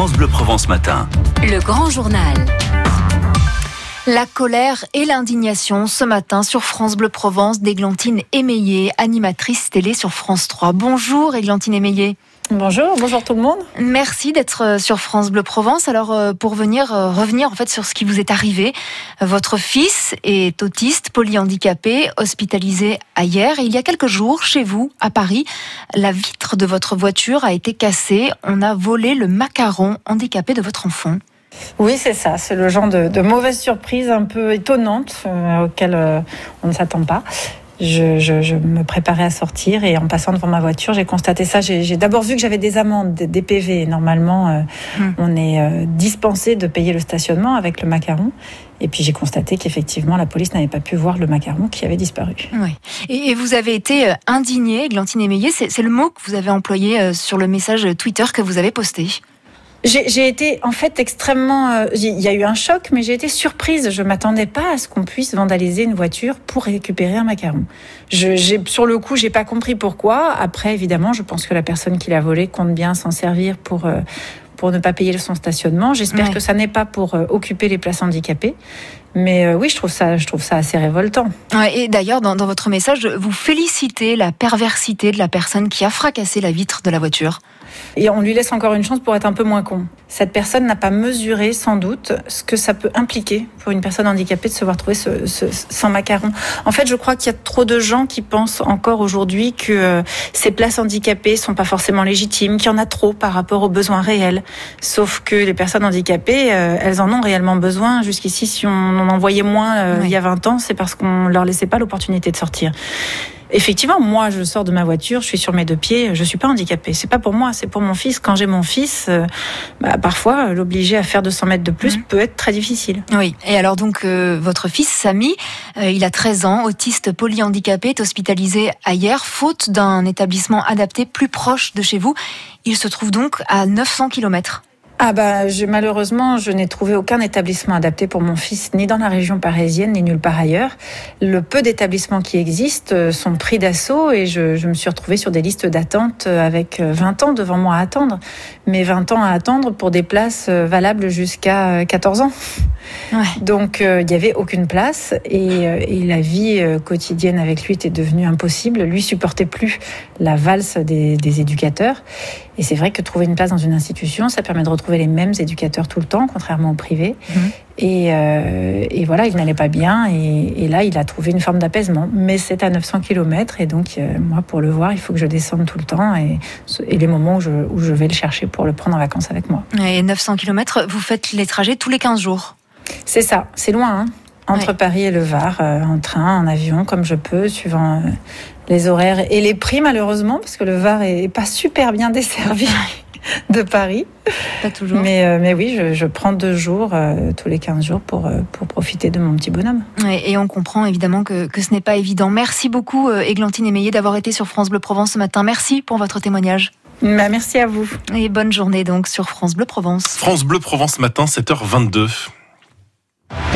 France Bleu Provence Matin. Le grand journal. La colère et l'indignation ce matin sur France Bleu Provence d'Églantine Émeillé, animatrice télé sur France 3. Bonjour Églantine Émeillé. Bonjour, bonjour tout le monde. Merci d'être euh, sur France Bleu Provence. Alors euh, pour venir euh, revenir en fait sur ce qui vous est arrivé, votre fils est autiste, polyhandicapé, hospitalisé et il y a quelques jours chez vous à Paris, la vitre de votre voiture a été cassée. On a volé le macaron handicapé de votre enfant. Oui, c'est ça. C'est le genre de, de, mauvaise surprise un peu étonnante euh, auquel euh, on ne s'attend pas. Je, je, je, me préparais à sortir et en passant devant ma voiture, j'ai constaté ça. J'ai d'abord vu que j'avais des amendes, des PV. Normalement, euh, hum. on est euh, dispensé de payer le stationnement avec le macaron. Et puis j'ai constaté qu'effectivement, la police n'avait pas pu voir le macaron qui avait disparu. Oui. Et, et vous avez été euh, indigné, Glantine Émeillé. C'est le mot que vous avez employé sur le message Twitter que vous avez posté. J'ai été en fait extrêmement. Il euh, y a eu un choc, mais j'ai été surprise. Je m'attendais pas à ce qu'on puisse vandaliser une voiture pour récupérer un macaron. Je, sur le coup, j'ai pas compris pourquoi. Après, évidemment, je pense que la personne qui l'a volé compte bien s'en servir pour euh, pour ne pas payer son stationnement. J'espère ouais. que ça n'est pas pour euh, occuper les places handicapées. Mais euh, oui, je trouve ça, je trouve ça assez révoltant. Ouais, et d'ailleurs, dans, dans votre message, vous félicitez la perversité de la personne qui a fracassé la vitre de la voiture. Et on lui laisse encore une chance pour être un peu moins con. Cette personne n'a pas mesuré, sans doute, ce que ça peut impliquer pour une personne handicapée de se voir trouver ce, ce, sans macaron. En fait, je crois qu'il y a trop de gens qui pensent encore aujourd'hui que euh, ces places handicapées sont pas forcément légitimes, qu'il y en a trop par rapport aux besoins réels. Sauf que les personnes handicapées, euh, elles en ont réellement besoin. Jusqu'ici, si on en envoyait moins euh, oui. il y a 20 ans, c'est parce qu'on leur laissait pas l'opportunité de sortir. Effectivement, moi, je sors de ma voiture, je suis sur mes deux pieds, je suis pas handicapée. C'est pas pour moi, c'est pour mon fils. Quand j'ai mon fils, euh, bah, parfois, l'obliger à faire 200 mètres de plus mmh. peut être très difficile. Oui. Et alors donc, euh, votre fils Samy, euh, il a 13 ans, autiste polyhandicapé, est hospitalisé ailleurs, faute d'un établissement adapté plus proche de chez vous. Il se trouve donc à 900 km. Ah bah je, malheureusement je n'ai trouvé aucun établissement adapté pour mon fils ni dans la région parisienne ni nulle part ailleurs. Le peu d'établissements qui existent sont pris d'assaut et je, je, me suis retrouvée sur des listes d'attente avec 20 ans devant moi à attendre. Mais 20 ans à attendre pour des places valables jusqu'à 14 ans. Ouais. Donc euh, il n'y avait aucune place et, euh, et, la vie euh, quotidienne avec lui était devenue impossible. Lui supportait plus la valse des, des éducateurs. Et c'est vrai que trouver une place dans une institution, ça permet de retrouver les mêmes éducateurs tout le temps, contrairement au privé. Mmh. Et, euh, et, voilà, il n'allait pas bien. Et, et, là, il a trouvé une forme d'apaisement. Mais c'est à 900 km. Et donc, euh, moi, pour le voir, il faut que je descende tout le temps. Et, et les moments où je, où je, vais le chercher pour le prendre en vacances avec moi. Et 900 km, vous faites les trajets tous les 15 jours? C'est ça. C'est loin. Hein entre ouais. Paris et le Var, euh, en train, en avion, comme je peux, suivant euh, les horaires et les prix, malheureusement, parce que le Var est pas super bien desservi. de Paris. Pas toujours. Mais, euh, mais oui, je, je, prends deux jours, euh, tous les 15 jours, pour, euh, pour profiter de mon petit bonhomme. Et, et on comprend évidemment que, que ce n'est pas évident. Merci beaucoup, Églantine Émeillé, d'avoir été sur France Bleu Provence ce matin. Merci pour votre témoignage. Bah, merci à vous. Et bonne journée donc sur France Bleu Provence. France Bleu Provence matin, 7h22.